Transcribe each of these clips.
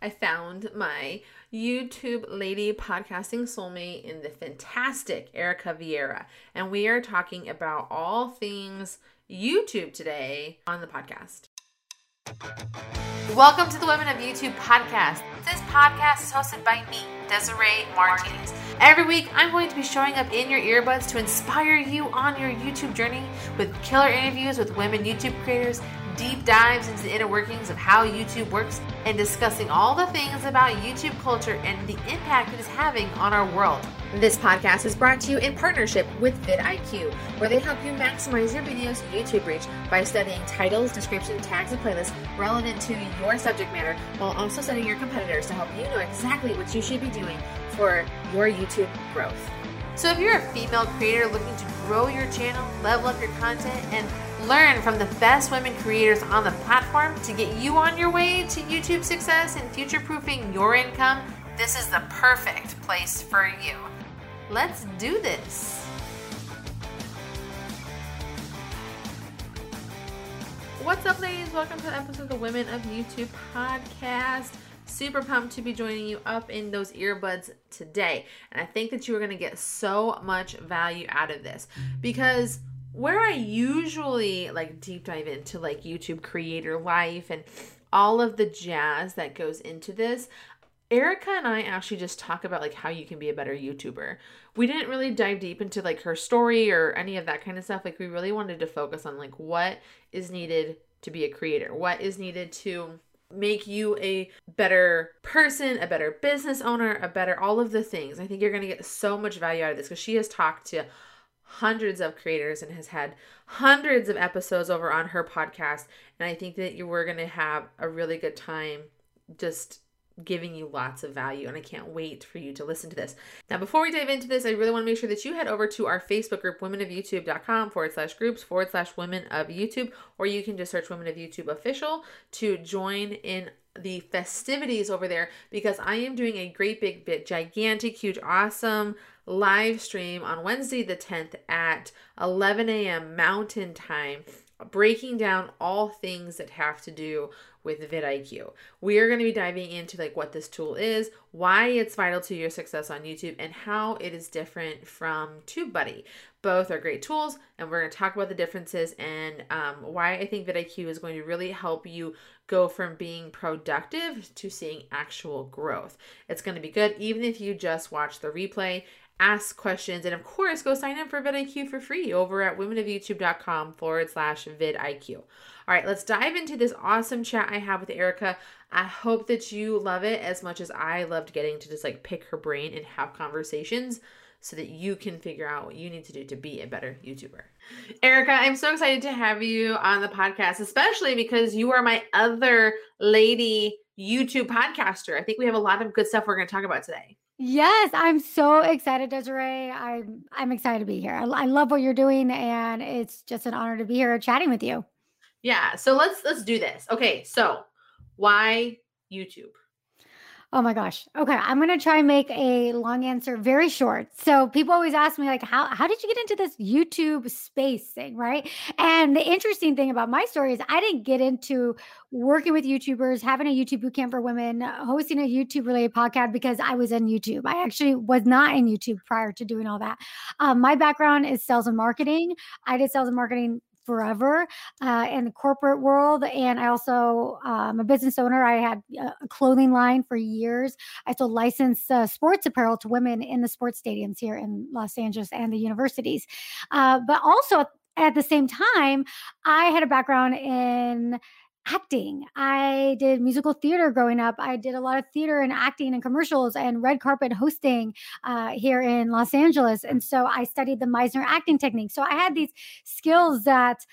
I found my YouTube lady podcasting soulmate in the fantastic Erica Vieira, and we are talking about all things YouTube today on the podcast. Welcome to the Women of YouTube podcast. This podcast is hosted by me, Desiree Martinez. Every week, I'm going to be showing up in your earbuds to inspire you on your YouTube journey with killer interviews with women YouTube creators deep dives into the inner workings of how YouTube works and discussing all the things about YouTube culture and the impact it is having on our world. This podcast is brought to you in partnership with vidIQ, where they help you maximize your video's YouTube reach by studying titles, description, tags, and playlists relevant to your subject matter, while also studying your competitors to help you know exactly what you should be doing for your YouTube growth. So if you're a female creator looking to grow your channel, level up your content, and learn from the best women creators on the platform to get you on your way to YouTube success and future proofing your income, this is the perfect place for you. Let's do this. What's up, ladies? Welcome to the episode of the Women of YouTube podcast. Super pumped to be joining you up in those earbuds today. And I think that you are going to get so much value out of this because where I usually like deep dive into like YouTube creator life and all of the jazz that goes into this, Erica and I actually just talk about like how you can be a better YouTuber. We didn't really dive deep into like her story or any of that kind of stuff. Like we really wanted to focus on like what is needed to be a creator, what is needed to make you a better person, a better business owner, a better all of the things. I think you're going to get so much value out of this because she has talked to hundreds of creators and has had hundreds of episodes over on her podcast. And I think that you were going to have a really good time just giving you lots of value and I can't wait for you to listen to this. Now, before we dive into this, I really want to make sure that you head over to our Facebook group, womenofyoutube.com forward slash groups forward slash women of YouTube, or you can just search Women of YouTube official to join in the festivities over there because I am doing a great big bit, gigantic, huge, awesome live stream on Wednesday the 10th at 11 a.m. Mountain Time, breaking down all things that have to do with vidIQ. We are going to be diving into like what this tool is, why it's vital to your success on YouTube, and how it is different from TubeBuddy. Both are great tools, and we're going to talk about the differences and um, why I think vidIQ is going to really help you go from being productive to seeing actual growth. It's going to be good even if you just watch the replay ask questions, and of course, go sign up for vidIQ for free over at womenofyoutube.com forward slash vidIQ. All right, let's dive into this awesome chat I have with Erica. I hope that you love it as much as I loved getting to just like pick her brain and have conversations so that you can figure out what you need to do to be a better YouTuber. Erica, I'm so excited to have you on the podcast, especially because you are my other lady YouTube podcaster. I think we have a lot of good stuff we're going to talk about today. Yes, I'm so excited, Desiree. I'm I'm excited to be here. I, I love what you're doing, and it's just an honor to be here chatting with you. Yeah. So let's let's do this. Okay. So why YouTube? Oh my gosh. Okay, I'm gonna try and make a long answer very short. So people always ask me like, how how did you get into this YouTube space thing, right? And the interesting thing about my story is I didn't get into working with YouTubers, having a YouTube bootcamp for women, hosting a YouTube related podcast because I was in YouTube. I actually was not in YouTube prior to doing all that. Um, my background is sales and marketing. I did sales and marketing forever uh, in the corporate world. And I also, um, a business owner. I had a clothing line for years. I sold licensed uh, sports apparel to women in the sports stadiums here in Los Angeles and the universities. Uh, but also at the same time, I had a background in acting. I did musical theater growing up. I did a lot of theater and acting and commercials and red carpet hosting uh, here in Los Angeles. And so I studied the Meisner acting technique. So I had these skills that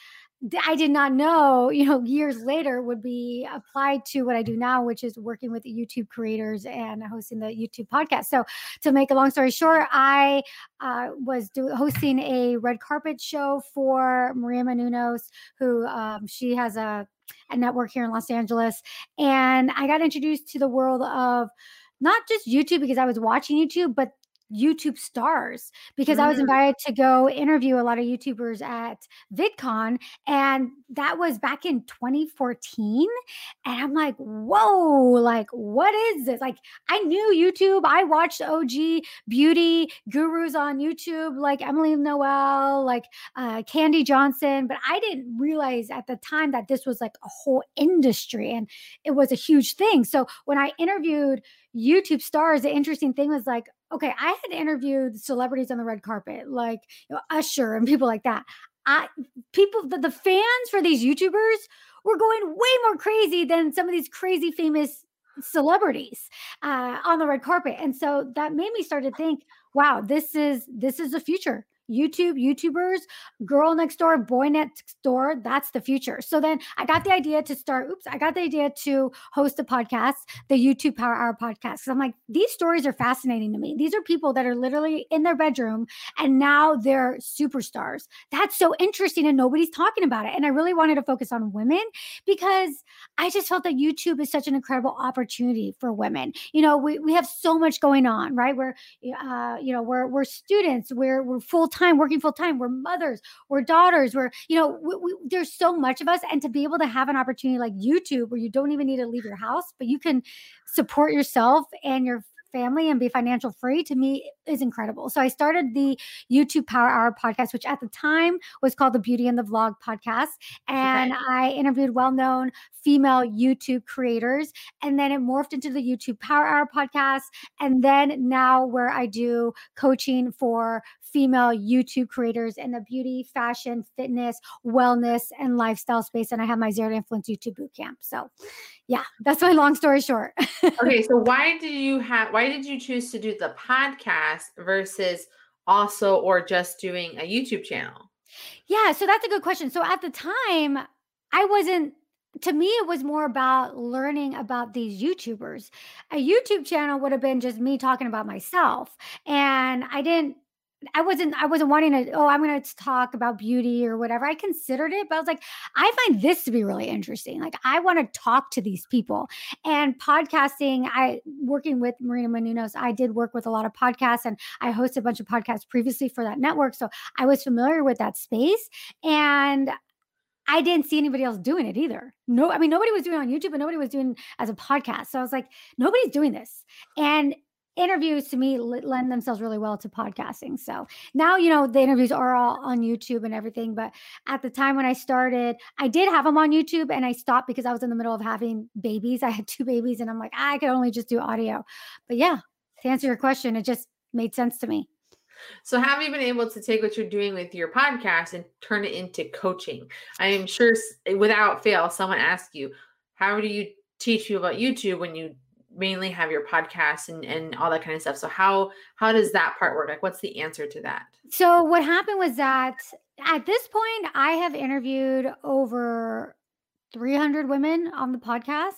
I did not know, you know, years later would be applied to what I do now, which is working with YouTube creators and hosting the YouTube podcast. So, to make a long story short, I uh, was do- hosting a red carpet show for Maria Menounos, who um, she has a a network here in Los Angeles. And I got introduced to the world of not just YouTube because I was watching YouTube, but YouTube stars because I was Mm. invited to go interview a lot of YouTubers at VidCon. And that was back in 2014. And I'm like, whoa, like, what is this? Like, I knew YouTube. I watched OG beauty gurus on YouTube, like Emily Noel, like uh, Kandee Johnson. But I didn't realize at the time that this was like a whole industry and it was a huge thing. So when I interviewed YouTube stars, the interesting thing was like, okay, I had interviewed celebrities on the red carpet, like you know, Usher and people like that. I people the, the fans for these YouTubers were going way more crazy than some of these crazy famous celebrities uh, on the red carpet, and so that made me start to think, wow, this is this is the future. YouTube, YouTubers, girl next door, boy next door, that's the future. So then I got the idea to start, oops, I got the idea to host a podcast, the YouTube Power Hour podcast. Cause I'm like, these stories are fascinating to me. These are people that are literally in their bedroom and now they're superstars. That's so interesting and nobody's talking about it. And I really wanted to focus on women because I just felt that YouTube is such an incredible opportunity for women. You know, we, we have so much going on, right? We're, uh, you know, we're, we're students, we're, we're full time, working full time, we're mothers, we're daughters, we're, you know, we, we, there's so much of us. And to be able to have an opportunity like YouTube where you don't even need to leave your house, but you can support yourself and your family and be financial free to me is incredible. So I started the YouTube Power Hour podcast, which at the time was called the Beauty and the Vlog podcast. And Okay. I interviewed well known female YouTube creators. And then it morphed into the YouTube Power Hour podcast. And then now, where I do coaching for female YouTube creators in the beauty, fashion, fitness, wellness, and lifestyle space. And I have my Zero to Influence YouTube Bootcamp. So, yeah, that's my long story short. okay, so why did you have why did you choose to do the podcast versus also or just doing a YouTube channel? Yeah, so that's a good question. So at the time, I wasn't to me it was more about learning about these YouTubers. A YouTube channel would have been just me talking about myself and I didn't I wasn't I wasn't wanting to oh I'm going to talk about beauty or whatever. I considered it, but I was like I find this to be really interesting. Like I want to talk to these people. And podcasting, I working with Maria Menounos, I did work with a lot of podcasts and I hosted a bunch of podcasts previously for that network. So I was familiar with that space and I didn't see anybody else doing it either. No, I mean nobody was doing it on YouTube, but nobody was doing as a podcast. So I was like, nobody's doing this. And interviews to me lend themselves really well to podcasting. So now, you know, the interviews are all on YouTube and everything. But at the time when I started, I did have them on YouTube and I stopped because I was in the middle of having babies. I had two babies and I'm like, I could only just do audio. But yeah, to answer your question, it just made sense to me. So have you been able to take what you're doing with your podcast and turn it into coaching? I am sure without fail, someone asks you, how do you teach people about YouTube when you mainly have your podcast and, and all that kind of stuff? So how how does that part work? Like what's the answer to that? So what happened was that at this point, I have interviewed over 300 women on the podcast.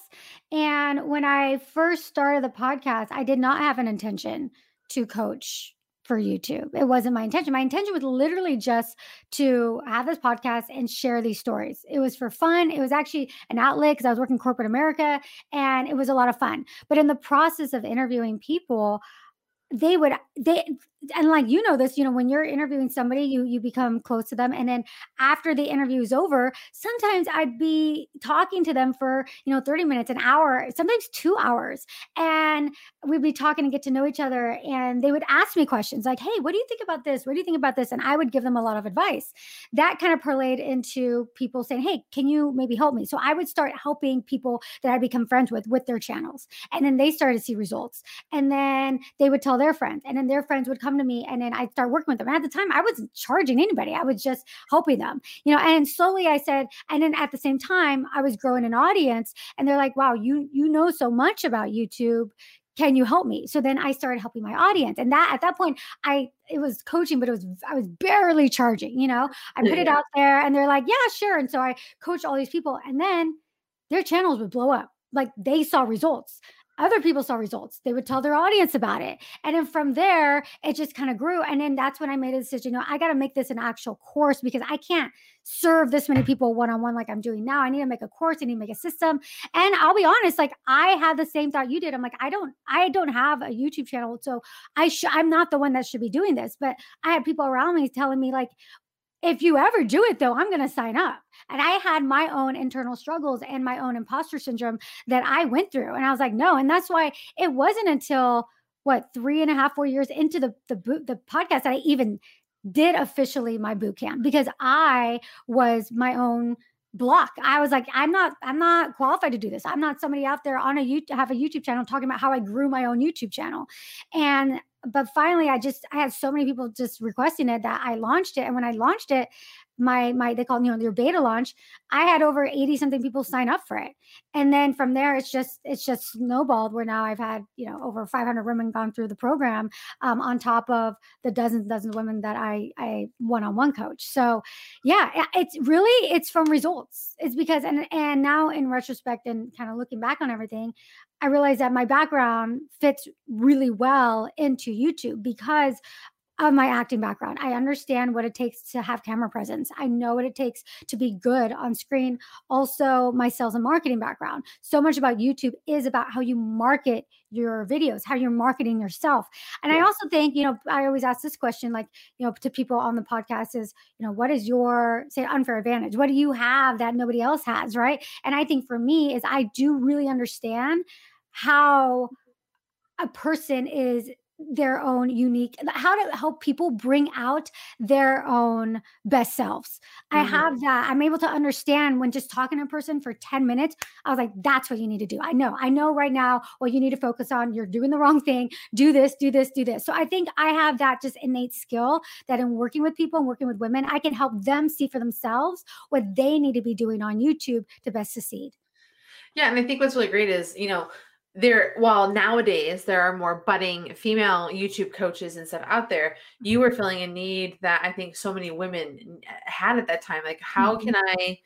And when I first started the podcast, I did not have an intention to coach for YouTube. It wasn't my intention. My intention was literally just to have this podcast and share these stories. It was for fun. It was actually an outlet because I was working corporate America and it was a lot of fun. But in the process of interviewing people, they would they and like you know this you know when you're interviewing somebody you you become close to them and then after the interview is over sometimes i'd be talking to them for you know 30 minutes an hour sometimes two hours and we'd be talking and get to know each other and they would ask me questions like hey what do you think about this? What do you think about this? And i would give them a lot of advice. That kind of parlayed into people saying hey can you maybe help me? So i would start helping people that i become friends with with their channels and then they started to see results and then they would tell their friends and then their friends would come to me and then i'd start working with them. And at the time i wasn't charging anybody i was just helping them you know and slowly i said and then at the same time i was growing an audience and they're like wow you you know so much about youtube. Can you help me? So then i started helping my audience and that at that point i it was coaching but it was i was barely charging you know? I put it out there and they're like yeah sure. And so i coached all these people and then their channels would blow up. Like they saw results other people saw results. They would tell their audience about it. And then from there, it just kind of grew. And then that's when I made a decision, you know, I got to make this an actual course because I can't serve this many people one on one like I'm doing now. I need to make a course, I need to make a system. And I'll be honest, like I had the same thought you did. I'm like, I don't, I don't have a YouTube channel. So I should, I'm not the one that should be doing this. But I had people around me telling me, like, if you ever do it though, I'm going to sign up. And I had my own internal struggles and my own imposter syndrome that I went through. And I was like, no. And that's why it wasn't until what three and a half, four years into the the boot the podcast that I even did officially my boot camp because I was my own block. I was like, I'm not, I'm not qualified to do this. I'm not somebody out there on a YouTube have a YouTube channel talking about how I grew my own YouTube channel. And but finally I just I had so many people just requesting it that I launched it. And when I launched it, my my they call you know your beta launch i had over 80 something people sign up for it and then from there it's just it's just snowballed where now i've had you know over 500 women gone through the program um, on top of the dozens and dozens of women that i i one-on-one coach so yeah it's really it's from results it's because and and now in retrospect and kind of looking back on everything I realized that my background fits really well into YouTube because of my acting background. I understand what it takes to have camera presence. I know what it takes to be good on screen. Also, my sales and marketing background. So much about YouTube is about how you market your videos, how you're marketing yourself. And yeah. I also think, you know, I always ask this question, like, you know, to people on the podcast is, you know, what is your, say, unfair advantage? What do you have that nobody else has? Right. And I think for me is I do really understand how a person is their own unique how to help people bring out their own best selves. Mm-hmm. i have that i'm able to understand when just talking to a person for 10 minutes i was like that's what you need to do. I know i know right now what you need to focus on you're doing the wrong thing. Do this do this do this. So i think i have that just innate skill that in working with people and working with women i can help them see for themselves what they need to be doing on youtube to best succeed. Yeah and i think what's really great is you know there while nowadays there are more budding female youtube coaches and stuff out there you were filling a need that i think so many women had at that time like how mm-hmm. can i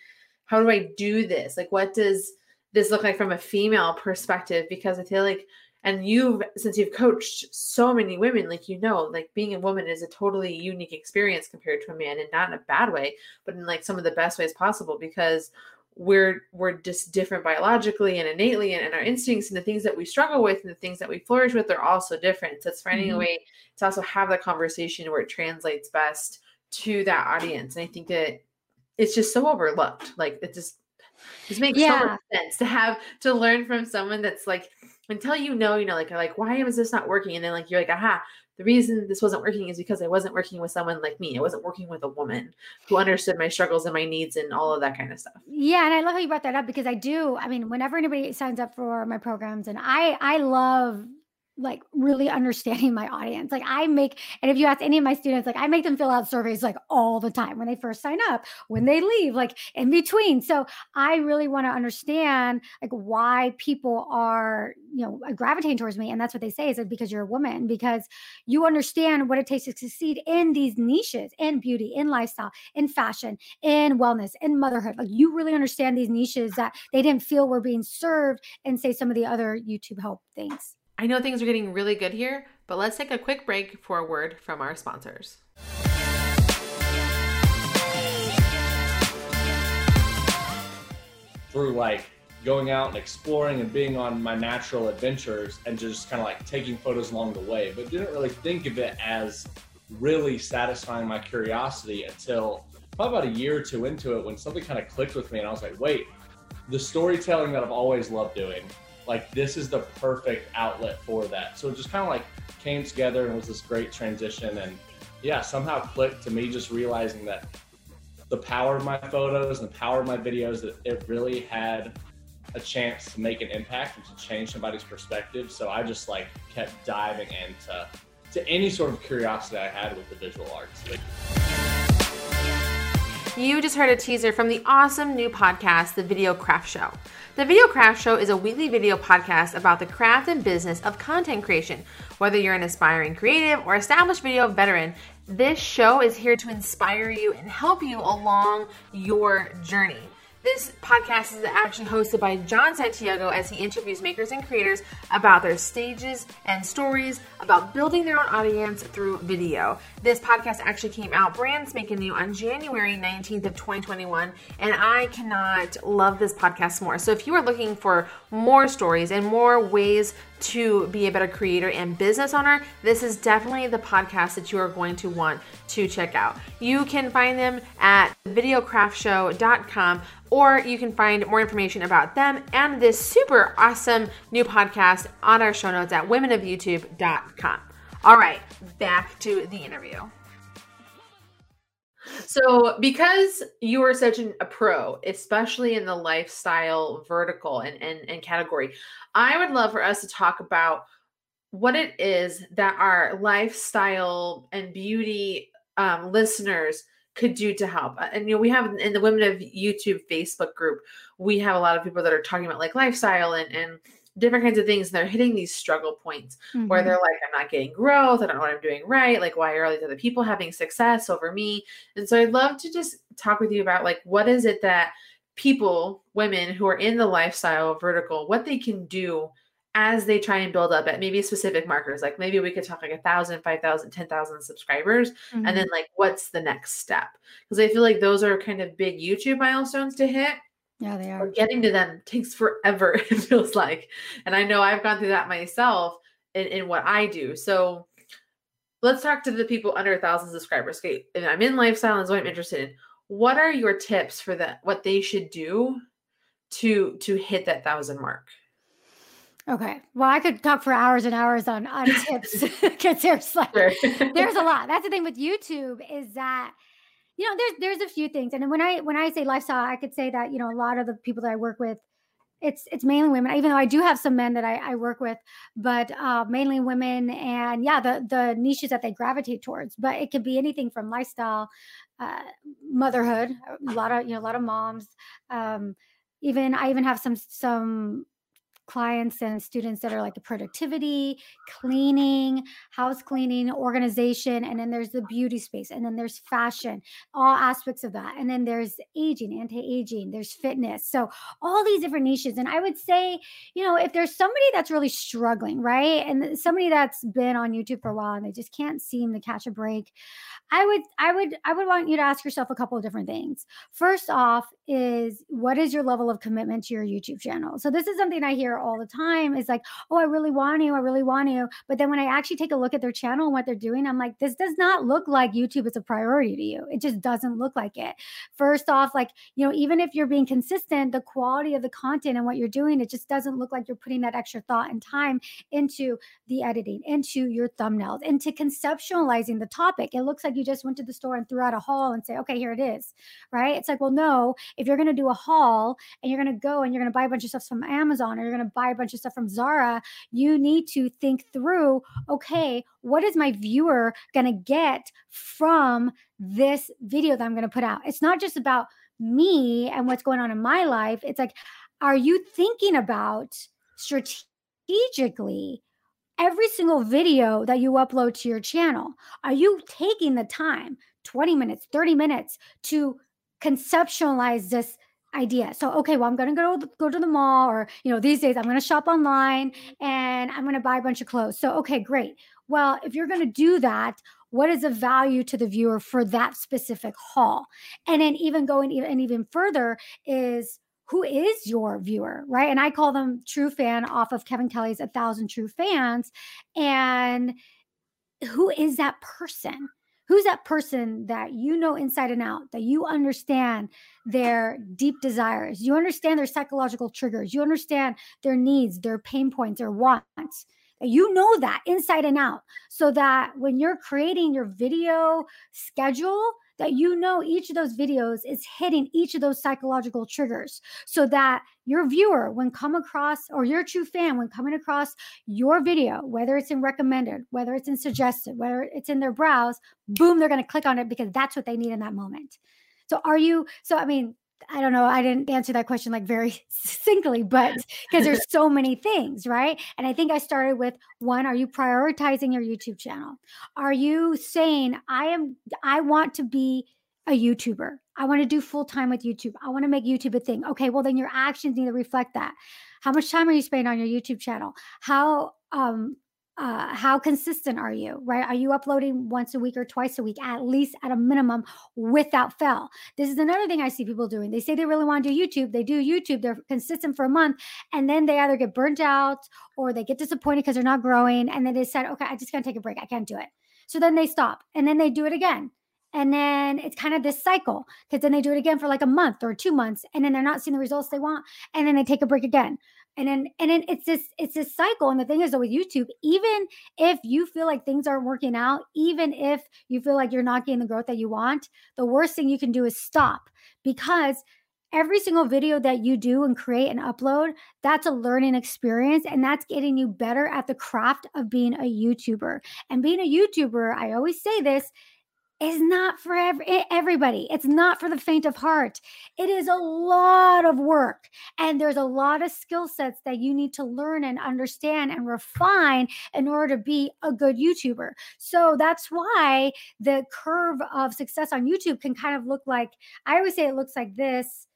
how do i do this? Like what does this look like from a female perspective? Because i feel like and you've since you've coached so many women like you know like being a woman is a totally unique experience compared to a man and not in a bad way but in like some of the best ways possible because we're we're just different biologically and innately and, and, our instincts and the things that we struggle with and the things that we flourish with are also different so it's finding mm-hmm. a way to also have that conversation where it translates best to that audience and i think that it's just so overlooked like it just just makes yeah. so much sense to have to learn from someone that's like until you know you know like like why is this not working and then like you're like aha the reason this wasn't working is because I wasn't working with someone like me. I wasn't working with a woman who understood my struggles and my needs and all of that kind of stuff. Yeah, and I love how you brought that up because I do. I mean, whenever anybody signs up for my programs, and I I love like really understanding my audience. Like I make, and if you ask any of my students, like I make them fill out surveys like all the time when they first sign up, when they leave, like in between. So I really want to understand like why people are, you know, gravitating towards me. And that's what they say is that because you're a woman, because you understand what it takes to succeed in these niches, in beauty, in lifestyle, in fashion, in wellness, in motherhood. Like you really understand these niches that they didn't feel were being served and say some of the other YouTube help things. I know things are getting really good here, but let's take a quick break for a word from our sponsors. Through like going out and exploring and being on my natural adventures and just kind of like taking photos along the way, but didn't really think of it as really satisfying my curiosity until probably about a year or two into it when something kind of clicked with me and I was like, wait, the storytelling that I've always loved doing like this is the perfect outlet for that. So it just kind of like came together and was this great transition. And yeah, somehow clicked to me just realizing that the power of my photos and the power of my videos, that it really had a chance to make an impact and to change somebody's perspective. So I just like kept diving into to any sort of curiosity I had with the visual arts. Like, you just heard a teaser from the awesome new podcast, The Video Craft Show. The Video Craft Show is a weekly video podcast about the craft and business of content creation. Whether you're an aspiring creative or established video veteran, this show is here to inspire you and help you along your journey. This podcast is actually hosted by John Santiago as he interviews makers and creators about their stages and stories about building their own audience through video. This podcast actually came out brand spanking new on January 19th of 2021, and I cannot love this podcast more. So if you are looking for more stories and more ways to be a better creator and business owner, this is definitely the podcast that you are going to want to check out. You can find them at videocraftshow.com or you can find more information about them and this super awesome new podcast on our show notes at womenofyoutube.com. All right, back to the interview. So, because you are such an, a pro, especially in the lifestyle vertical and, and, and category, I would love for us to talk about what it is that our lifestyle and beauty um, listeners could do to help. Uh, and you know, we have in the Women of YouTube Facebook group, we have a lot of people that are talking about like lifestyle and and different kinds of things. And they're hitting these struggle points mm-hmm. where they're like, I'm not getting growth. I don't know what I'm doing right. Like, why are all these other people having success over me? And so I'd love to just talk with you about like what is it that people, women who are in the lifestyle vertical, what they can do as they try and build up at maybe specific markers like maybe we could talk like a thousand five thousand ten thousand subscribers mm-hmm. and then like what's the next step because i feel like those are kind of big youtube milestones to hit yeah they are but getting to them takes forever it feels like and i know i've gone through that myself in, in what i do so let's talk to the people under a thousand subscribers okay and i'm in lifestyle and so i'm interested in what are your tips for that what they should do to to hit that thousand mark Okay. Well, I could talk for hours and hours on on tips because there's like sure. there's a lot. That's the thing with YouTube is that you know there's there's a few things, and when I when I say lifestyle, I could say that you know a lot of the people that I work with, it's it's mainly women. Even though I do have some men that I, I work with, but uh, mainly women, and yeah, the the niches that they gravitate towards. But it could be anything from lifestyle, uh, motherhood. A lot of you know a lot of moms. Um, even I even have some some clients and students that are like productivity, cleaning, house cleaning, organization, and then there's the beauty space, and then there's fashion, all aspects of that. And then there's aging, anti-aging, there's fitness. So all these different niches. And I would say, you know, if there's somebody that's really struggling, right? And somebody that's been on YouTube for a while and they just can't seem to catch a break, I would I would I would want you to ask yourself a couple of different things. First off is what is your level of commitment to your YouTube channel? So this is something I hear all the time is like, "Oh, I really want you. I really want you." But then when I actually take a look at their channel and what they're doing, I'm like, "This does not look like YouTube is a priority to you. It just doesn't look like it." First off, like, you know, even if you're being consistent, the quality of the content and what you're doing, it just doesn't look like you're putting that extra thought and time into the editing, into your thumbnails, into conceptualizing the topic. It looks like you just went to the store and threw out a haul and say, okay, here it is, right? It's like, well, no, if you're going to do a haul and you're going to go and you're going to buy a bunch of stuff from Amazon or you're going to buy a bunch of stuff from Zara, you need to think through, okay, what is my viewer going to get from this video that I'm going to put out? It's not just about me and what's going on in my life. It's like, are you thinking about strategically every single video that you upload to your channel, are you taking the time, 20 minutes, 30 minutes to conceptualize this idea. So, okay, well, I'm going to go go to the mall or, you know, these days I'm going to shop online mm-hmm. and I'm going to buy a bunch of clothes. So, okay, great. Well, if you're going to do that, what is the value to the viewer for that specific haul? And then even going even, even further is who is your viewer, right? And I call them true fan off of Kevin Kelly's A Thousand True Fans. And who is that person? Who's that person that you know inside and out, that you understand their deep desires? You understand their psychological triggers. You understand their needs, their pain points, their wants. You know that inside and out. So that when you're creating your video schedule, that you know each of those videos is hitting each of those psychological triggers so that your viewer when come across or your true fan when coming across your video whether it's in recommended whether it's in suggested whether it's in their browse boom they're going to click on it because that's what they need in that moment. So are you so i mean I don't know. I didn't answer that question like very succinctly, but because there's so many things, right? And I think I started with one, are you prioritizing your YouTube channel? Are you saying, I am, I want to be a YouTuber I want to do full time with YouTube. I want to make YouTube a thing. Okay, well then your actions need to reflect that. How much time are you spending on your YouTube channel? How um uh, how consistent are you right? Are you uploading once a week or twice a week at least at a minimum without fail? This is another thing i see people doing. They say they really want to do youtube they do youtube they're consistent for a month and then they either get burnt out or they get disappointed because they're not growing and then they said okay i just gotta take a break i can't do it. So then they stop and then they do it again and then it's kind of this cycle because then they do it again for like a month or two months and then they're not seeing the results they want and then they take a break again and then and then it's this it's this cycle and the thing is though with youtube even if you feel like things aren't working out even if you feel like you're not getting the growth that you want the worst thing you can do is stop because every single video that you do and create and upload that's a learning experience and that's getting you better at the craft of being a youtuber. And being a youtuber i always say this is not for every, everybody. It's not for the faint of heart. It is a lot of work, and there's a lot of skill sets that you need to learn and understand and refine in order to be a good YouTuber. So that's why the curve of success on YouTube can kind of look like I always say it looks like this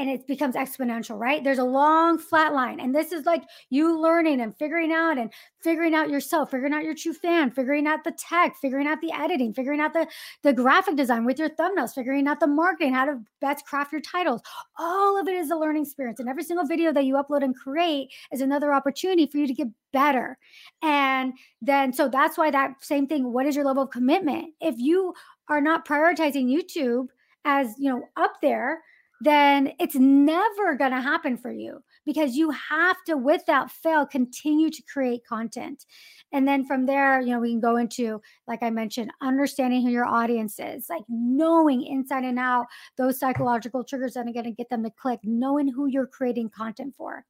and it becomes exponential, right? There's a long flat line. And this is like you learning and figuring out and figuring out yourself, figuring out your true fan, figuring out the tech, figuring out the editing, figuring out the, the graphic design with your thumbnails, figuring out the marketing, how to best craft your titles. All of it is a learning experience. And every single video that you upload and create is another opportunity for you to get better. And then, so that's why that same thing, what is your level of commitment? If you are not prioritizing YouTube as, you know, up there, then it's never going to happen for you because you have to, without fail, continue to create content. And then from there, you know, we can go into, like I mentioned, understanding who your audience is, like knowing inside and out those psychological triggers that are going to get them to click, knowing who you're creating content for.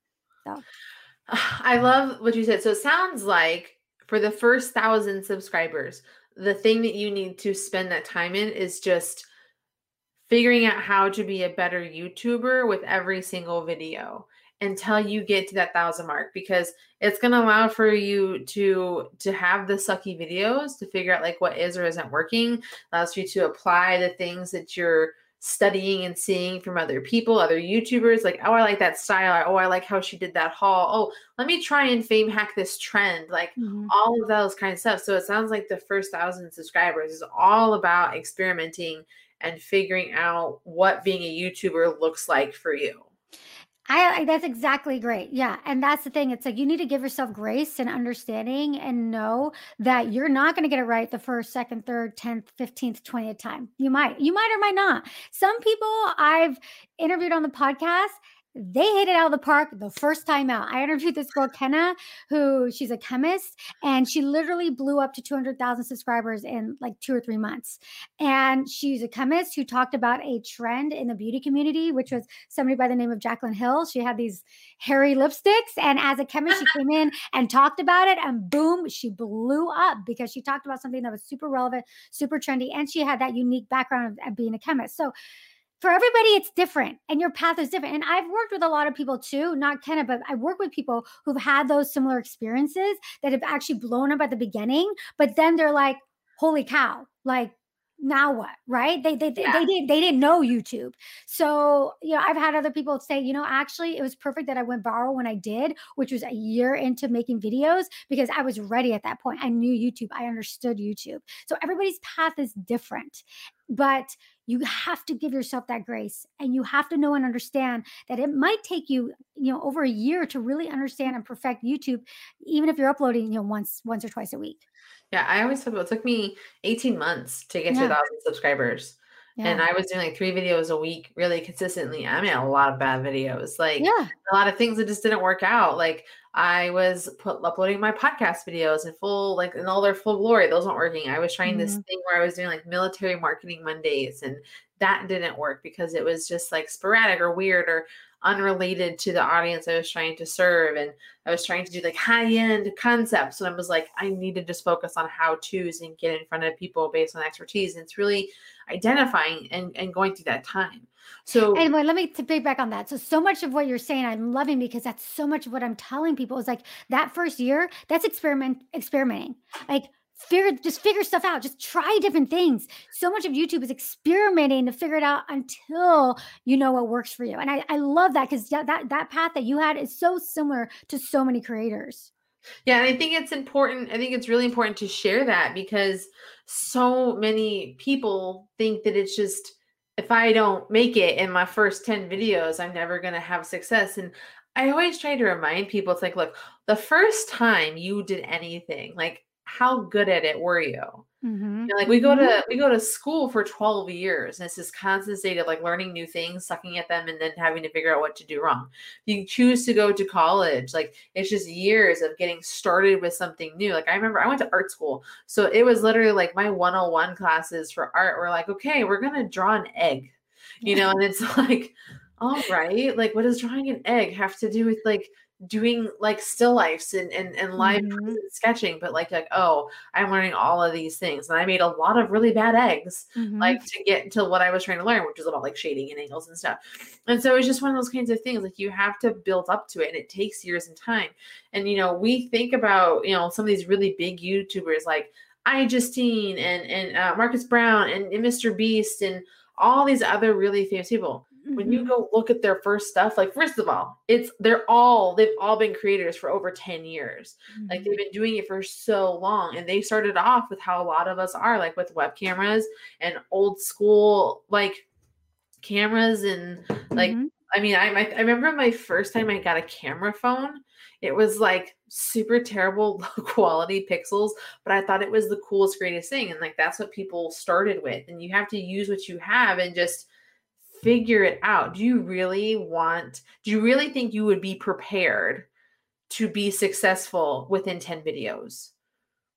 So I love what you said. So it sounds like for the first thousand subscribers, the thing that you need to spend that time in is just figuring out how to be a better YouTuber with every single video until you get to that thousand mark because it's going to allow for you to to have the sucky videos to figure out like what is or isn't working allows you to apply the things that you're studying and seeing from other people other youtubers like oh i like that style oh i like how she did that haul oh let me try and fame hack this trend like mm-hmm. all of those kind of stuff so it sounds like the first thousand subscribers is all about experimenting and figuring out what being a YouTuber looks like for you. I, that's exactly great. Yeah. And that's the thing. It's like you need to give yourself grace and understanding and know that you're not going to get it right the first, second, third, 10th, 15th, 20th time. You might, you might or might not. Some people I've interviewed on the podcast they hit it out of the park the first time out. I interviewed this girl, Kenna, who she's a chemist, and she literally blew up to 200,000 subscribers in like two or three months. And she's a chemist who talked about a trend in the beauty community, which was somebody by the name of Jaclyn Hill. She had these hairy lipsticks. And as a chemist, she came in and talked about it, and boom, she blew up because she talked about something that was super relevant, super trendy, and she had that unique background of, of being a chemist. So, for everybody it's different and your path is different and i've worked with a lot of people too not kenna but i work with people who've had those similar experiences that have actually blown up at the beginning but then they're like holy cow like now what right? They they, yeah. they didn't they didn't know youtube. So you know i've had other people say you know actually it was perfect that i went viral when i did which was a year into making videos because i was ready at that point. I knew youtube. I understood youtube. So everybody's path is different but you have to give yourself that grace and you have to know and understand that it might take you you know over a year to really understand and perfect youtube even if you're uploading you know once once or twice a week yeah i always thought it took me 18 months to get yeah. to a thousand subscribers yeah. And I was doing like three videos a week really consistently. I made a lot of bad videos, like yeah. a lot of things that just didn't work out. Like I was put, uploading my podcast videos in full, like in all their full glory. Those weren't working. I was trying mm-hmm. this thing where I was doing like military marketing Mondays, and that didn't work because it was just like sporadic or weird or unrelated to the audience I was trying to serve. And I was trying to do like high end concepts. And I was like, I need to just focus on how to's and get in front of people based on expertise. And it's really identifying and, and going through that time. So anyway, let me to back on that. So so much of what you're saying, I'm loving because that's so much of what I'm telling people is like that first year, that's experiment experimenting. Like figure just figure stuff out just try different things. So much of youtube is experimenting to figure it out until you know what works for you. And i, I love that because that, that that path that you had is so similar to so many creators. Yeah and i think it's important i think it's really important to share that because so many people think that it's just if i don't make it in my first 10 videos i'm never going to have success. And I always try to remind people it's like, look, the first time you did anything, like how good at it were you? Mhm, And, like we go to we go to school for 12 years and it's this constant state of like learning new things, sucking at them, and then having to figure out what to do wrong. You choose to go to college, like it's just years of getting started with something new. Like I remember I went to art school. So it was literally like my 101 classes for art were like, okay, we're gonna draw an egg, you know, and it's like, all right, like what does drawing an egg have to do with like doing like still lifes and and, and live Mhm. sketching but like like oh i'm learning all of these things and i made a lot of really bad eggs Mhm. like to get to what I was trying to learn, which is about like shading and angles and stuff. And so it's just one of those kinds of things like you have to build up to it and it takes years and time. And you know, we think about, you know, some of these really big YouTubers like iJustine and and uh, Marcus Brown and, and Mr. Beast and all these other really famous people. When you Mhm. go look at their first stuff, like first of all, it's they're all they've all been creators for over 10 years like Mhm. they've been doing it for so long and they started off with how a lot of us are like with web cameras and old school like cameras and like Mhm. i mean I, I i remember my first time i got a camera phone it was like super terrible low quality pixels but i thought it was the coolest greatest thing and like that's what people started with and you have to use what you have and just figure it out. Do you really want do you really think you would be prepared to be successful within 10 videos?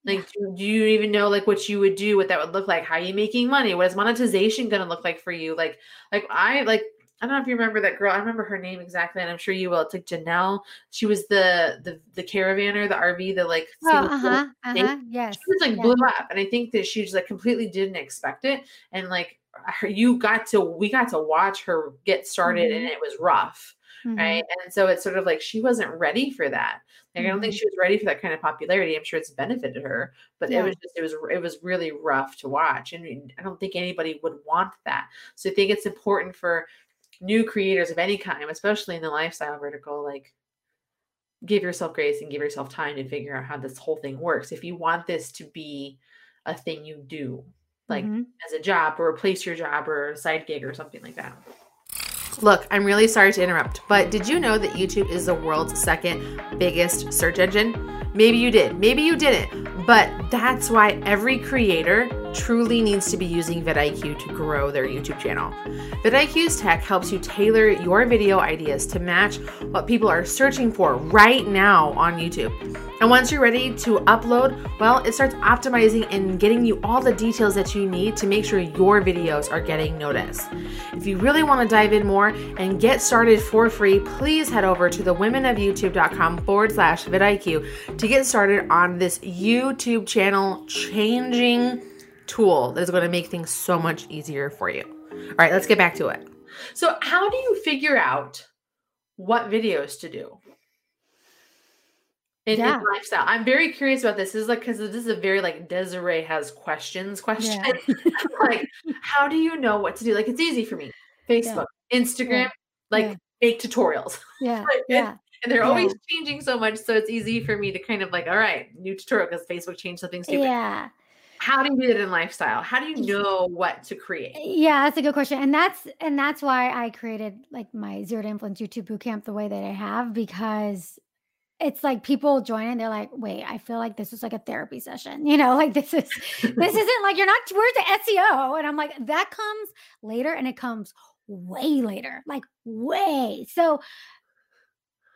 Like do, do you even know like what you would do what that would look like? How are you making money? What is monetization going to look like for you? Like like i like i don't know if you remember that girl i remember her name exactly and i'm sure you will. It's like janelle. She was the the the caravaner the rv the like Oh, uh-huh, uh-huh, yes. she was like yes. blew up and i think that she just like completely didn't expect it and like you got to we got to watch her get started and Mhm. it was rough Mhm. right and so it's sort of like she wasn't ready for that like i don't think Mhm. she was ready for that kind of popularity i'm sure it's benefited her but Yeah. it was just it was it was really rough to watch and i don't think anybody would want that so i think it's important for new creators of any kind especially in the lifestyle vertical like give yourself grace and give yourself time to figure out how this whole thing works if you want this to be a thing you do like Mhm. as a job or replace your job or a side gig or something like that. Look, I'm really sorry to interrupt, but did you know that YouTube is the world's second biggest search engine? Maybe you did, maybe you didn't, but that's why every creator truly needs to be using vidIQ to grow their YouTube channel. vidIQ's tech helps you tailor your video ideas to match what people are searching for right now on YouTube. And once you're ready to upload, well, it starts optimizing and getting you all the details that you need to make sure your videos are getting noticed. If you really want to dive in more and get started for free, please head over to the womenofyoutube.com forward slash vidIQ to get started on this YouTube channel changing tool that is going to make things so much easier for you. All right, let's get back to it. So, how do you figure out what videos to do? In, in lifestyle, I'm very curious about this. This is like because this is a very like Desiree has questions question. Yeah. like, how do you know what to do? Like, it's easy for me. Facebook, Instagram, like Yeah. make tutorials, Yeah. And- Yeah. and they're Yeah. always changing so much. So it's easy for me to kind of like, all right, new tutorial because Facebook changed something stupid. Yeah. How do you do that in lifestyle? How do you know what to create? Yeah, that's a good question. And that's and that's why I created like my zero to influence YouTube bootcamp the way that I have because it's like people join and they're like, wait, I feel like this is like a therapy session. You know, like this is this isn't like you're not where's the SEO? And I'm like, that comes later and it comes way later, like way. So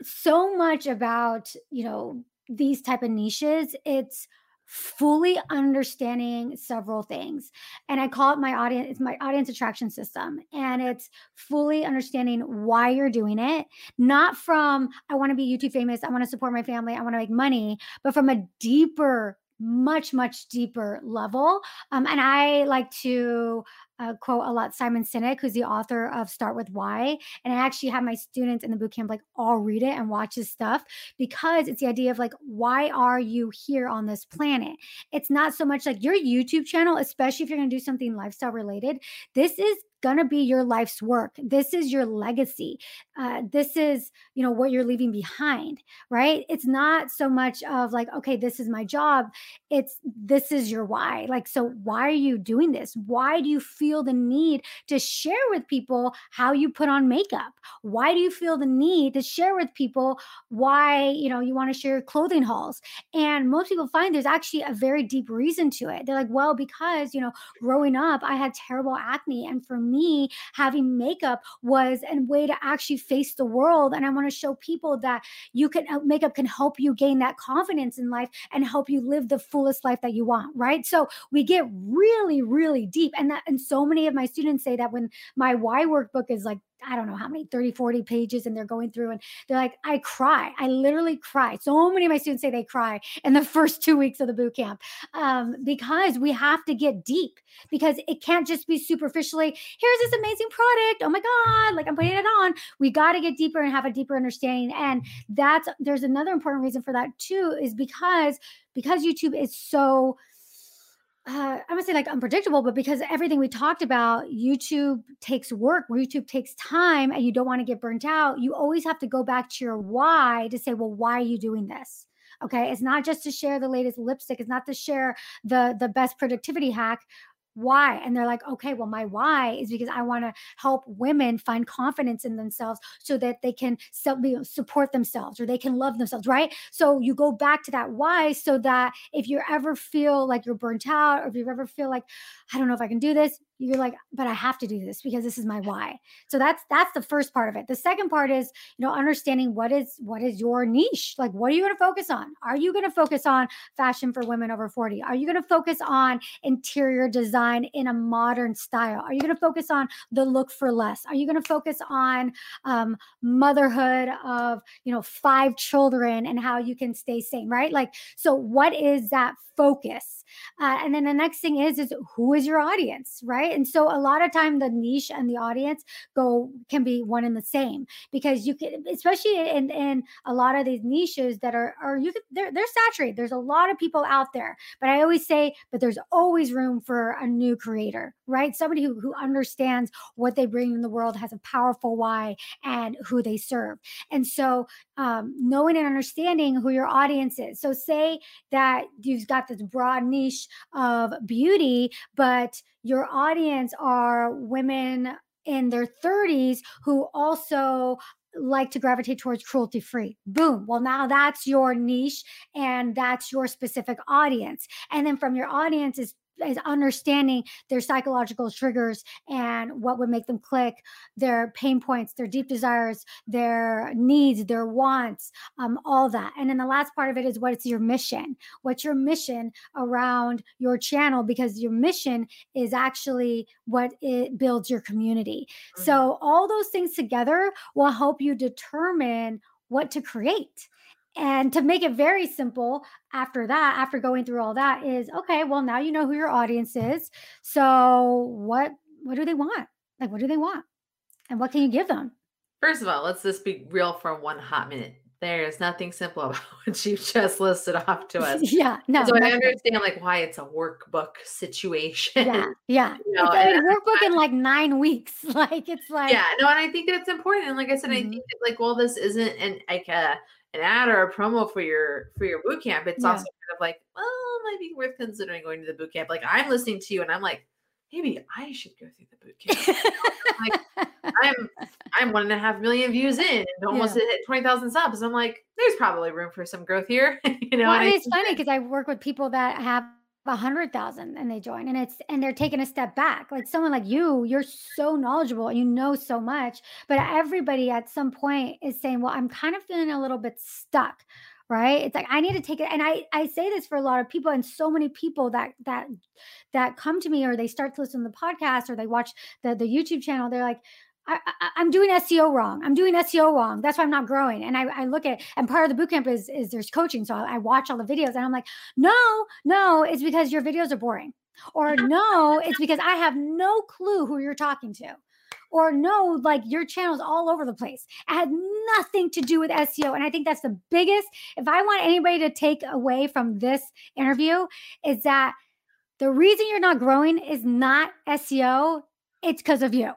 so much about, you know, these type of niches, it's fully understanding several things. And I call it my audience, it's my audience attraction system. And it's fully understanding why you're doing it, not from I want to be YouTube famous, I want to support my family, I want to make money, but from a deeper much much deeper level um, and i like to uh, quote a lot Simon Sinek, who's the author of Start with Why. And I actually have my students in the bootcamp like all read it and watch his stuff because it's the idea of like, why are you here on this planet? It's not so much like your YouTube channel, especially if you're going to do something lifestyle related. This is going to be your life's work. This is your legacy. Uh, this is, you know, what you're leaving behind, right? It's not so much of like, okay, this is my job. It's this is your why. Like, so why are you doing this? Why do you feel the need to share with people how you put on makeup? Why do you feel the need to share with people why, you know, you want to share clothing hauls? And most people find there's actually a very deep reason to it. They're like, well, because, you know, growing up, I had terrible acne. And for me, having makeup was a way to actually face the world. And I want to show people that you can, uh, makeup can help you gain that confidence in life and help you live the fullest life that you want. Right. So we get really, really deep. And that, and so many of my students say that when my why workbook is like I don't know how many 30, 40 pages, and they're going through and they're like, I cry. I literally cry. So many of my students say they cry in the first two weeks of the boot camp um, because we have to get deep because it can't just be superficially, here's this amazing product. Oh my God, like I'm putting it on. We got to get deeper and have a deeper understanding. And that's there's another important reason for that too, is because because YouTube is so uh, I'm gonna say like unpredictable, but because everything we talked about, YouTube takes work, YouTube takes time, and you don't want to get burnt out. You always have to go back to your why to say, well, why are you doing this? Okay, it's not just to share the latest lipstick. It's not to share the the best productivity hack why? And they're like okay well my why is because i want to help women find confidence in themselves so that they can self, support themselves or they can love themselves right? So you go back to that why so that if you ever feel like you're burnt out or if you ever feel like i don't know if i can do this you're like but i have to do this because this is my why. So that's that's the first part of it. The second part is you know understanding what is what is your niche? Like what are you going to focus on? Are you going to focus on fashion for women over 40 are you going to focus on interior design in a modern style? Are you going to focus on the look for less? Are you going to focus on um, motherhood of you know five children and how you can stay sane right? Like so what is that focus? Uh, and then the next thing is is who is your audience right and so a lot of time the niche and the audience go can be one and the same because you can especially in in a lot of these niches that are are you they're, they're saturated. There's a lot of people out there. But i always say but there's always room for a new creator right? Somebody who, who understands what they bring in the world has a powerful why and who they serve. And so um, knowing and understanding who your audience is. So say that you've got this broad niche of beauty, but your audience are women in their 30s who also like to gravitate towards cruelty free. Boom. Well, now that's your niche and that's your specific audience. And then from your audience is is understanding their psychological triggers and what would make them click, their pain points, their deep desires, their needs, their wants, um, all that. And then the last part of it is what's your mission? What's your mission around your channel? Because your mission is actually what it builds your community. Mm-hmm. So all those things together will help you determine what to create. And to make it very simple, after that, after going through all that, is okay, well, now you know who your audience is. So what what do they want? Like what do they want? And what can you give them? First of all, let's just be real for one hot minute. There's nothing simple about what you just listed off to us. yeah, no. So I understand like why it's a workbook situation. Yeah, yeah. You know, it's a workbook in like nine weeks. Like it's like yeah, no, and I think that's important. And like I said, mm-hmm. I think that, like well, this isn't an like a an ad or a promo for your for your boot camp, it's yeah. also kind of like, well, it might be worth considering going to the boot camp. Like I'm listening to you and I'm like, maybe I should go through the boot camp. like I'm I'm one and a half million views in and almost yeah. hit twenty thousand subs. I'm like, there's probably room for some growth here. you know, well, it's funny because I work with people that have a hundred thousand and they join and it's and they're taking a step back. Like someone like you you're so knowledgeable and you know so much but everybody at some point is saying well i'm kind of feeling a little bit stuck right? It's like i need to take it and i i say this for a lot of people and so many people that that that come to me or they start to listen to the podcast or they watch the the youtube channel they're like I, I, am doing SEO wrong. I'm doing SEO wrong. That's why I'm not growing. And I, I look at and part of the bootcamp is is there's coaching. So I, I watch all the videos and I'm like, no, no, it's because your videos are boring. Or no, it's because I have no clue who you're talking to. Or no, like your channel's all over the place. It had nothing to do with SEO. And I think that's the biggest. If I want anybody to take away from this interview, is that the reason you're not growing is not SEO, it's because of you.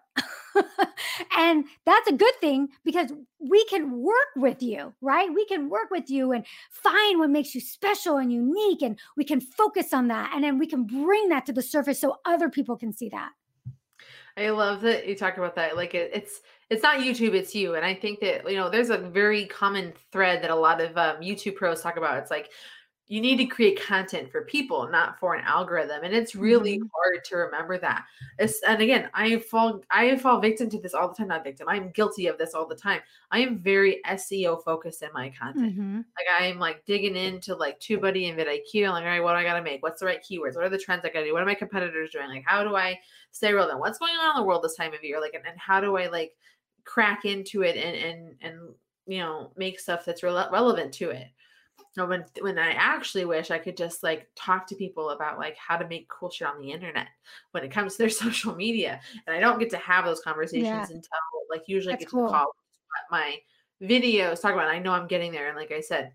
and that's a good thing because we can work with you, right? We can work with you and find what makes you special and unique. And we can focus on that. And then we can bring that to the surface so other people can see that. I love that you talk about that. Like it, it's it's not YouTube, it's you. And I think that you know there's a very common thread that a lot of um, YouTube pros talk about. It's like you need to create content for people, not for an algorithm. And it's really mm-hmm. hard to remember that. It's, and again, I fall I fall victim to this all the time. Not victim. I'm guilty of this all the time. I am very SEO focused in my content. Mm-hmm. Like I'm like digging into like TubeBuddy and vidIQ. I'm like, all right, what do I gotta make? What's the right keywords? What are the trends I gotta do? What are my competitors doing? Like, how do I stay relevant? What's going on in the world this time of year? Like, and, and how do I like crack into it and and and you know make stuff that's re- relevant to it no, when when I actually wish I could just like talk to people about like how to make cool shit on the internet when it comes to their social media, and I don't get to have those conversations yeah. until like usually That's get to cool. the call my videos talk about. It. I know I'm getting there, and like I said,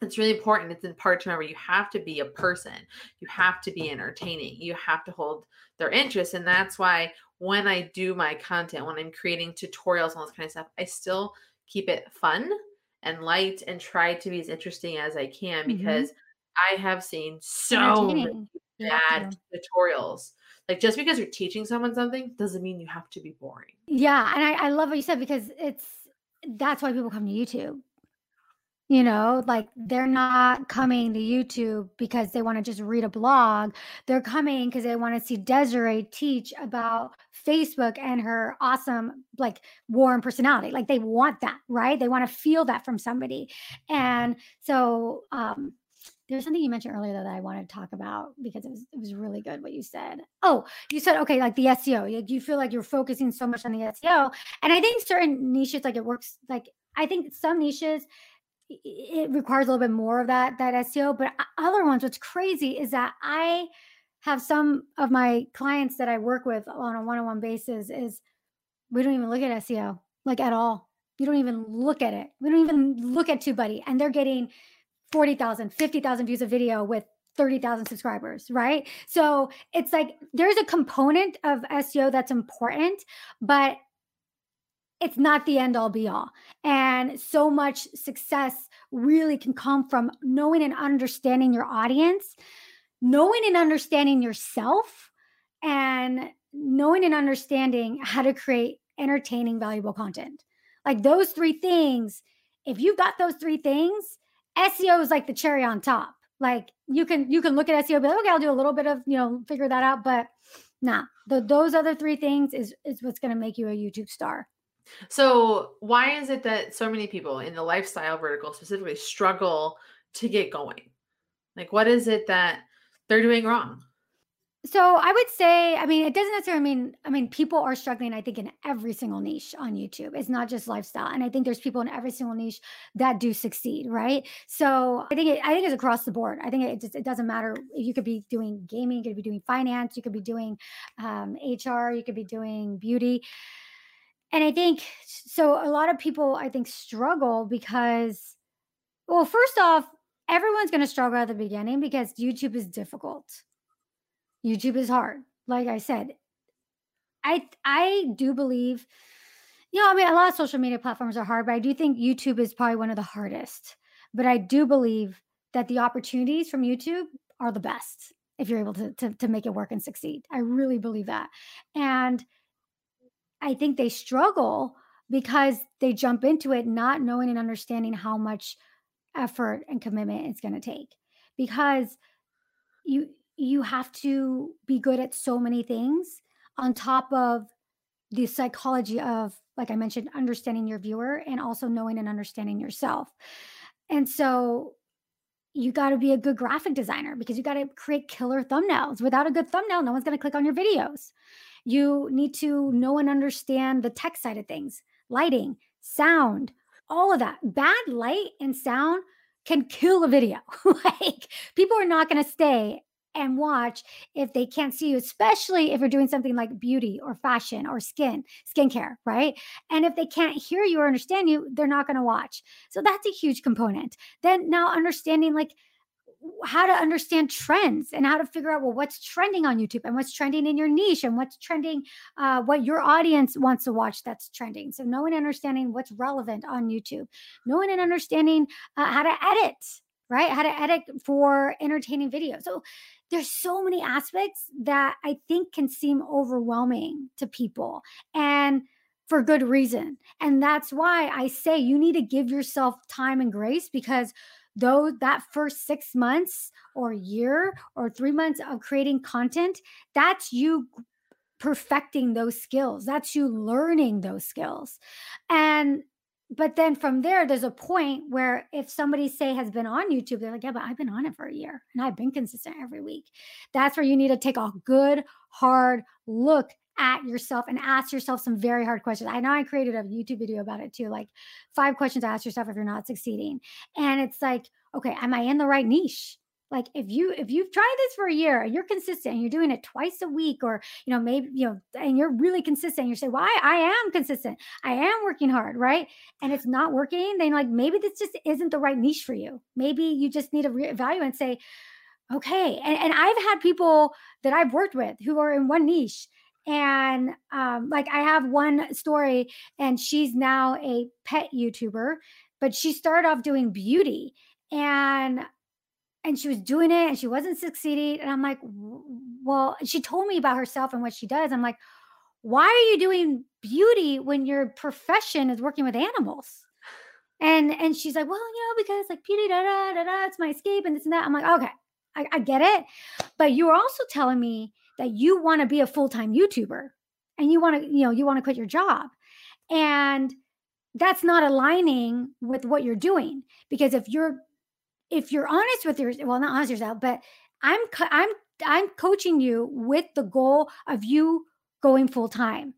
it's really important. It's in part to remember you have to be a person, you have to be entertaining, you have to hold their interest, and that's why when I do my content, when I'm creating tutorials and all this kind of stuff, I still keep it fun and light and try to be as interesting as I can mm-hmm. because mm-hmm. I have seen so many bad yeah. tutorials. Like just because you're teaching someone something doesn't mean you have to be boring. Yeah, and I, I love what you said because it's that's why people come to YouTube you know, like they're not coming to YouTube because they want to just read a blog. They're coming because they want to see Desiree teach about Facebook and her awesome, like, warm personality. Like they want that, right? They want to feel that from somebody. And so, um, there's something you mentioned earlier though that I wanted to talk about because it was it was really good what you said. Oh, you said okay, like the SEO. Like you feel like you're focusing so much on the SEO, and I think certain niches like it works. Like I think some niches it requires a little bit more of that that SEO. But other ones, what's crazy is that I have some of my clients that I work with on a one-on-one basis is we don't even look at SEO like at all. You don't even look at it. We don't even look at TubeBuddy, and they're getting 40,000, 50,000 views of video with 30,000 subscribers, right? So it's like there's a component of SEO that's important, but it's not the end all be all. And so much success really can come from knowing and understanding your audience, knowing and understanding yourself, and knowing and understanding how to create entertaining, valuable content. Like those three things, if you've got those three things, SEO is like the cherry on top. Like you can you can look at SEO, be like, okay, I'll do a little bit of you know figure that out, but nah, the, those other three things is is what's going to make you a YouTube star. So, why is it that so many people in the lifestyle vertical specifically struggle to get going? Like, what is it that they're doing wrong? So I would say, I mean, it doesn't necessarily mean, I mean, people are struggling, I think, in every single niche on YouTube. It's not just lifestyle. And I think there's people in every single niche that do succeed, right? So I think it, I think it's across the board. I think it just it doesn't matter. You could be doing gaming, you could be doing finance, you could be doing um, HR, you could be doing beauty and I think so. A lot of people, I think, struggle because, well, first off, everyone's going to struggle at the beginning because YouTube is difficult. YouTube is hard. Like I said, I I do believe, you know, I mean, a lot of social media platforms are hard, but I do think YouTube is probably one of the hardest. But I do believe that the opportunities from YouTube are the best if you're able to to, to make it work and succeed. I really believe that, and I think they struggle because they jump into it not knowing and understanding how much effort and commitment it's going to take because you you have to be good at so many things on top of the psychology of like i mentioned understanding your viewer and also knowing and understanding yourself. And so you got to be a good graphic designer because you got to create killer thumbnails. Without a good thumbnail no one's going to click on your videos You need to know and understand the tech side of things, lighting, sound, all of that. Bad light and sound can kill a video. like people are not going to stay and watch if they can't see you, especially if you're doing something like beauty or fashion or skin, skincare, right? And if they can't hear you or understand you, they're not going to watch. So that's a huge component. Then now understanding like how to understand trends and how to figure out well what's trending on youtube and what's trending in your niche and what's trending uh, what your audience wants to watch that's trending. So knowing and understanding what's relevant on youtube. Knowing and understanding uh, how to edit right? How to edit for entertaining video so there's so many aspects that i think can seem overwhelming to people and for good reason. And that's why i say you need to give yourself time and grace because though that first six months or year or three months of creating content, that's you perfecting those skills. That's you learning those skills. And but then from there, there's a point where if somebody say has been on YouTube, they're like, yeah, but I've been on it for a year and I've been consistent every week. That's where you need to take a good, hard look at yourself and ask yourself some very hard questions. I know I created a YouTube video about it too, like five questions to ask yourself if you're not succeeding. And it's like, okay, am I in the right niche? Like if you if you've tried this for a year and you're consistent and you're doing it twice a week or you know maybe you know and you're really consistent you say well I, I am consistent I am working hard right and it's not working then like maybe this just isn't the right niche for you maybe you just need to reevaluate and say okay and, and I've had people that I've worked with who are in one niche and um, like i have one story and she's now a pet youtuber but she started off doing beauty and and she was doing it and she wasn't succeeding and i'm like well she told me about herself and what she does. I'm like why are you doing beauty when your profession is working with animals? And and she's like well you know because like beauty da da da da it's my escape and this and that. I'm like okay I, I get it but you're also telling me that you want to be a full-time YouTuber and you want to, you know, you want to quit your job. And that's not aligning with what you're doing because if you're if you're honest with your well not honest with yourself but i'm i'm i'm coaching you with the goal of you going full time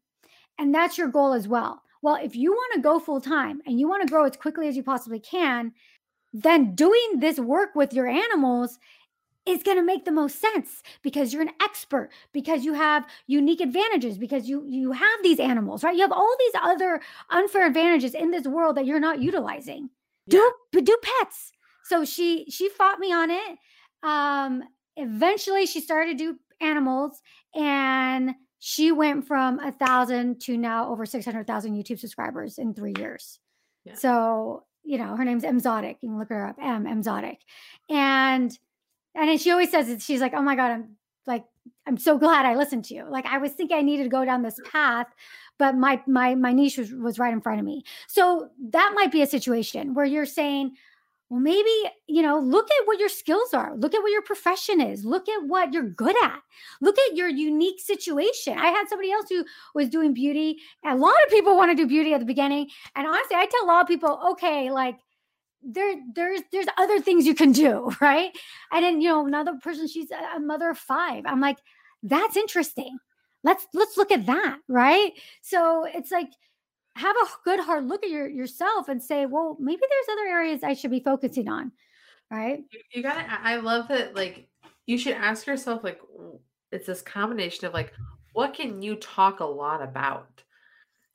and that's your goal as well well if you want to go full time and you want to grow as quickly as you possibly can then doing this work with your animals is going to make the most sense because you're an expert because you have unique advantages because you you have these animals right you have all these other unfair advantages in this world that you're not utilizing yeah. do do pets so she she fought me on it um eventually she started to do animals and she went from a thousand to now over 600,000 YouTube subscribers in three years. Yeah. So, you know, her name's Emzotic. You can look her up, M Emzotic. And and she always says it, she's like, oh my God, I'm like, I'm so glad I listened to you. Like I was thinking I needed to go down this path, but my my my niche was, was right in front of me. So that might be a situation where you're saying, well, maybe, you know, look at what your skills are. Look at what your profession is. Look at what you're good at. Look at your unique situation. I had somebody else who was doing beauty. A lot of people want to do beauty at the beginning. And honestly, I tell a lot of people, okay, like there there's there's other things you can do right? And then you know another person she's a mother of five. I'm like that's interesting. Let's let's look at that right? So it's like have a good hard look at your yourself and say well maybe there's other areas i should be focusing on right? You, you gotta i love that like you should ask yourself like it's this combination of like what can you talk a lot about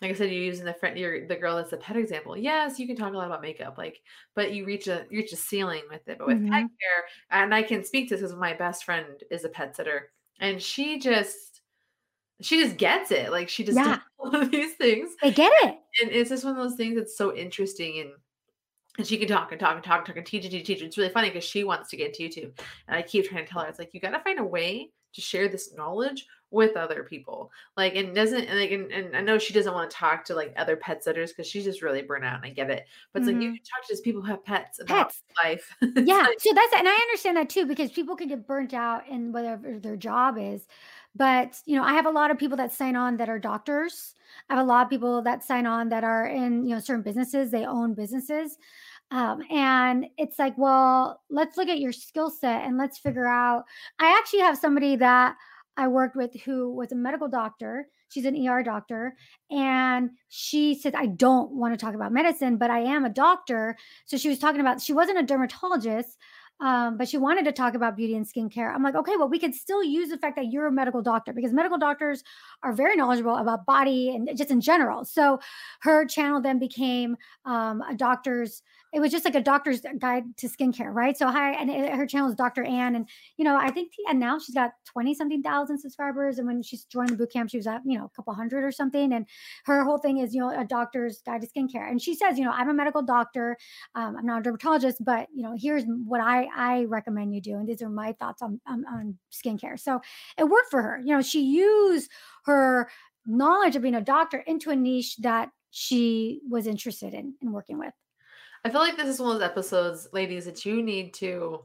like I said, you're using the friend, you're the girl that's the pet example. Yes, you can talk a lot about makeup, like, but you reach a you reach a ceiling with it. But with mm-hmm. pet care, and I can speak to this because my best friend is a pet sitter, and she just she just gets it. Like she just yeah. does all of these things. They get it, and it's just one of those things that's so interesting and. And she can talk and talk and talk and talk and teach and teach, teach. It's really funny because she wants to get into YouTube. And I keep trying to tell her, it's like, you got to find a way to share this knowledge with other people. Like, and doesn't like, and, and I know she doesn't want to talk to like other pet sitters because she's just really burnt out, and I get it. But it's mm-hmm. like you mm-hmm. can talk to just people who have pets about pets. life. yeah, like, so that's and I understand that too because people can get burnt out in whatever their job is. But you know, I have a lot of people that sign on that are doctors. I have a lot of people that sign on that are in you know certain businesses. They own businesses. Um, and it's like, well, let's look at your skill set and let's figure out. I actually have somebody that I worked with who was a medical doctor. She's an ER doctor. And she said, I don't want to talk about medicine, but I am a doctor. So she was talking about, she wasn't a dermatologist, um, but she wanted to talk about beauty and skincare. I'm like, okay, well, we could still use the fact that you're a medical doctor because medical doctors are very knowledgeable about body and just in general. So her channel then became um, a doctor's it was just like a doctor's guide to skincare, right? So hi, and it, her channel is Dr. Ann, and you know, I think, and now she's got twenty something thousand subscribers, and when she's joined the boot camp, she was at you know a couple hundred or something, and her whole thing is you know a doctor's guide to skincare, and she says, you know, I'm a medical doctor, um, I'm not a dermatologist, but you know, here's what I I recommend you do, and these are my thoughts on on, on skincare. So it worked for her. You know, she used her knowledge of being a doctor into a niche that she was interested in in working with. I feel like this is one of those episodes, ladies, that you need to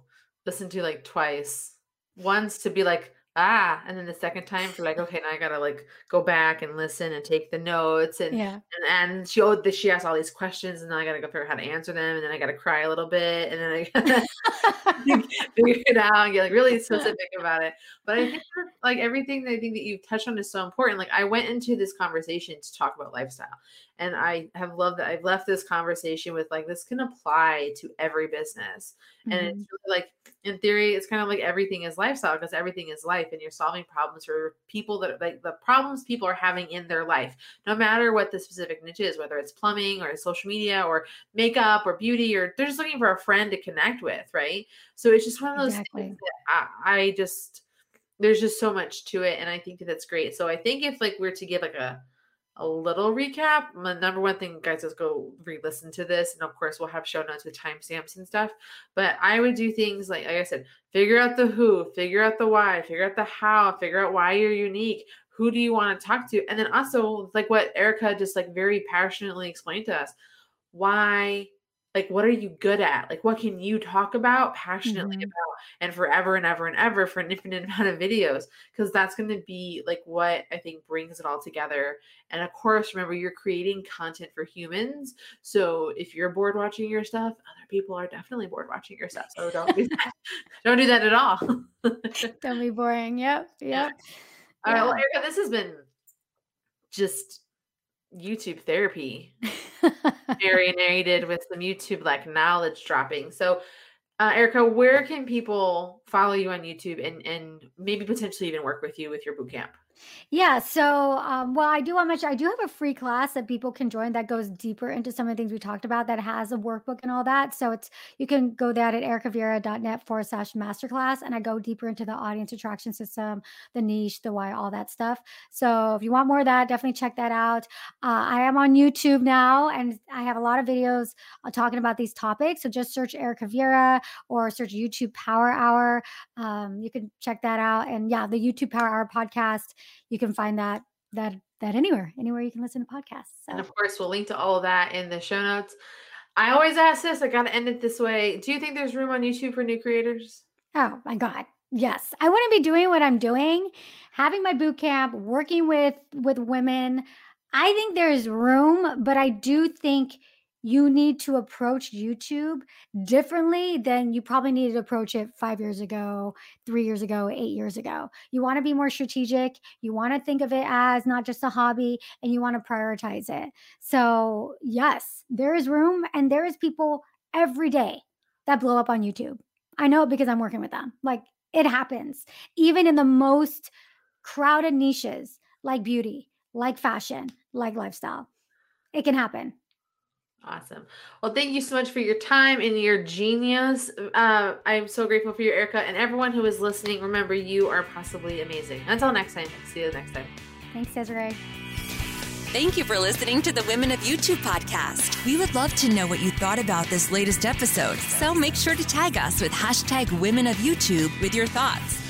listen to like twice. Once to be like, ah, and then the second time for like, okay, now I gotta like go back and listen and take the notes and Yeah. and, and she oh she asked all these questions and then I gotta go figure out how to answer them and then I gotta cry a little bit and then I gotta figure it out and get like really specific about it. But I think that, like everything that I think that you've touched on is so important. Like I went into this conversation to talk about lifestyle. And I have loved that I've left this conversation with like this can apply to every business. And Mhm. it's really like in theory, it's kind of like everything is lifestyle because everything is life and you're solving problems for people that like the problems people are having in their life, no matter what the specific niche is, whether it's plumbing or social media or makeup or beauty, or they're just looking for a friend to connect with, right? So it's just one of those Exactly. things that I, I just there's just so much to it, and I think that that's great. So I think if like we're to give like a a little recap, my number one thing, guys, is go re-listen to this, and of course we'll have show notes with timestamps and stuff. But I would do things like, like I said, figure out the who, figure out the why, figure out the how, figure out why you're unique. Who do you want to talk to? And then also, like what Erica just like very passionately explained to us, why like what are you good at like what can you talk about passionately Mhm. about and forever and ever and ever for an infinite amount of videos because that's going to be like what i think brings it all together and of course remember you're creating content for humans so if you're bored watching your stuff other people are definitely bored watching your stuff so don't do that don't do that at all Don't be boring. Yep. Yep. all right well erica this has been just youtube therapy marinated with some YouTube like knowledge dropping. So, uh, Erica, where can people follow you on YouTube and and maybe potentially even work with you with your boot camp? Yeah. So, um, well, I do want mention I do have a free class that people can join that goes deeper into some of the things we talked about that has a workbook and all that. So it's you can go there at ericavieira.net forward slash masterclass, and I go deeper into the audience attraction system, the niche, the why, all that stuff. So if you want more of that, definitely check that out. Uh, I am on YouTube now, and I have a lot of videos uh, talking about these topics. So just search Erica Vieira or search YouTube Power Hour. Um, you can check that out. And yeah, the YouTube Power Hour podcast you can find that that that anywhere anywhere you can listen to podcasts And of course, we'll link to all of that in the show notes. I always ask this. I got to end it this way. Do you think there's room on YouTube for new creators? oh my god yes i wouldn't be doing what i'm doing having my boot camp working with with women i think there's room but i do think you need to approach youtube differently than you probably needed to approach it five years ago three years ago eight years ago. You want to be more strategic you want to think of it as not just a hobby and you want to prioritize it. So yes there is room and there is people every day that blow up on youtube. I know it because i'm working with them. Like it happens. Even in the most crowded niches like beauty like fashion like lifestyle it can happen Awesome. Well, thank you so much for your time and your genius. Uh, I'm so grateful for you, Erica, and everyone who is listening. Remember, you are possibly amazing. Until next time, see you next time. thanks desiree Thank you for listening to the Women of YouTube podcast. We would love to know what you thought about this latest episode, so make sure to tag us with hashtag Women of YouTube with your thoughts.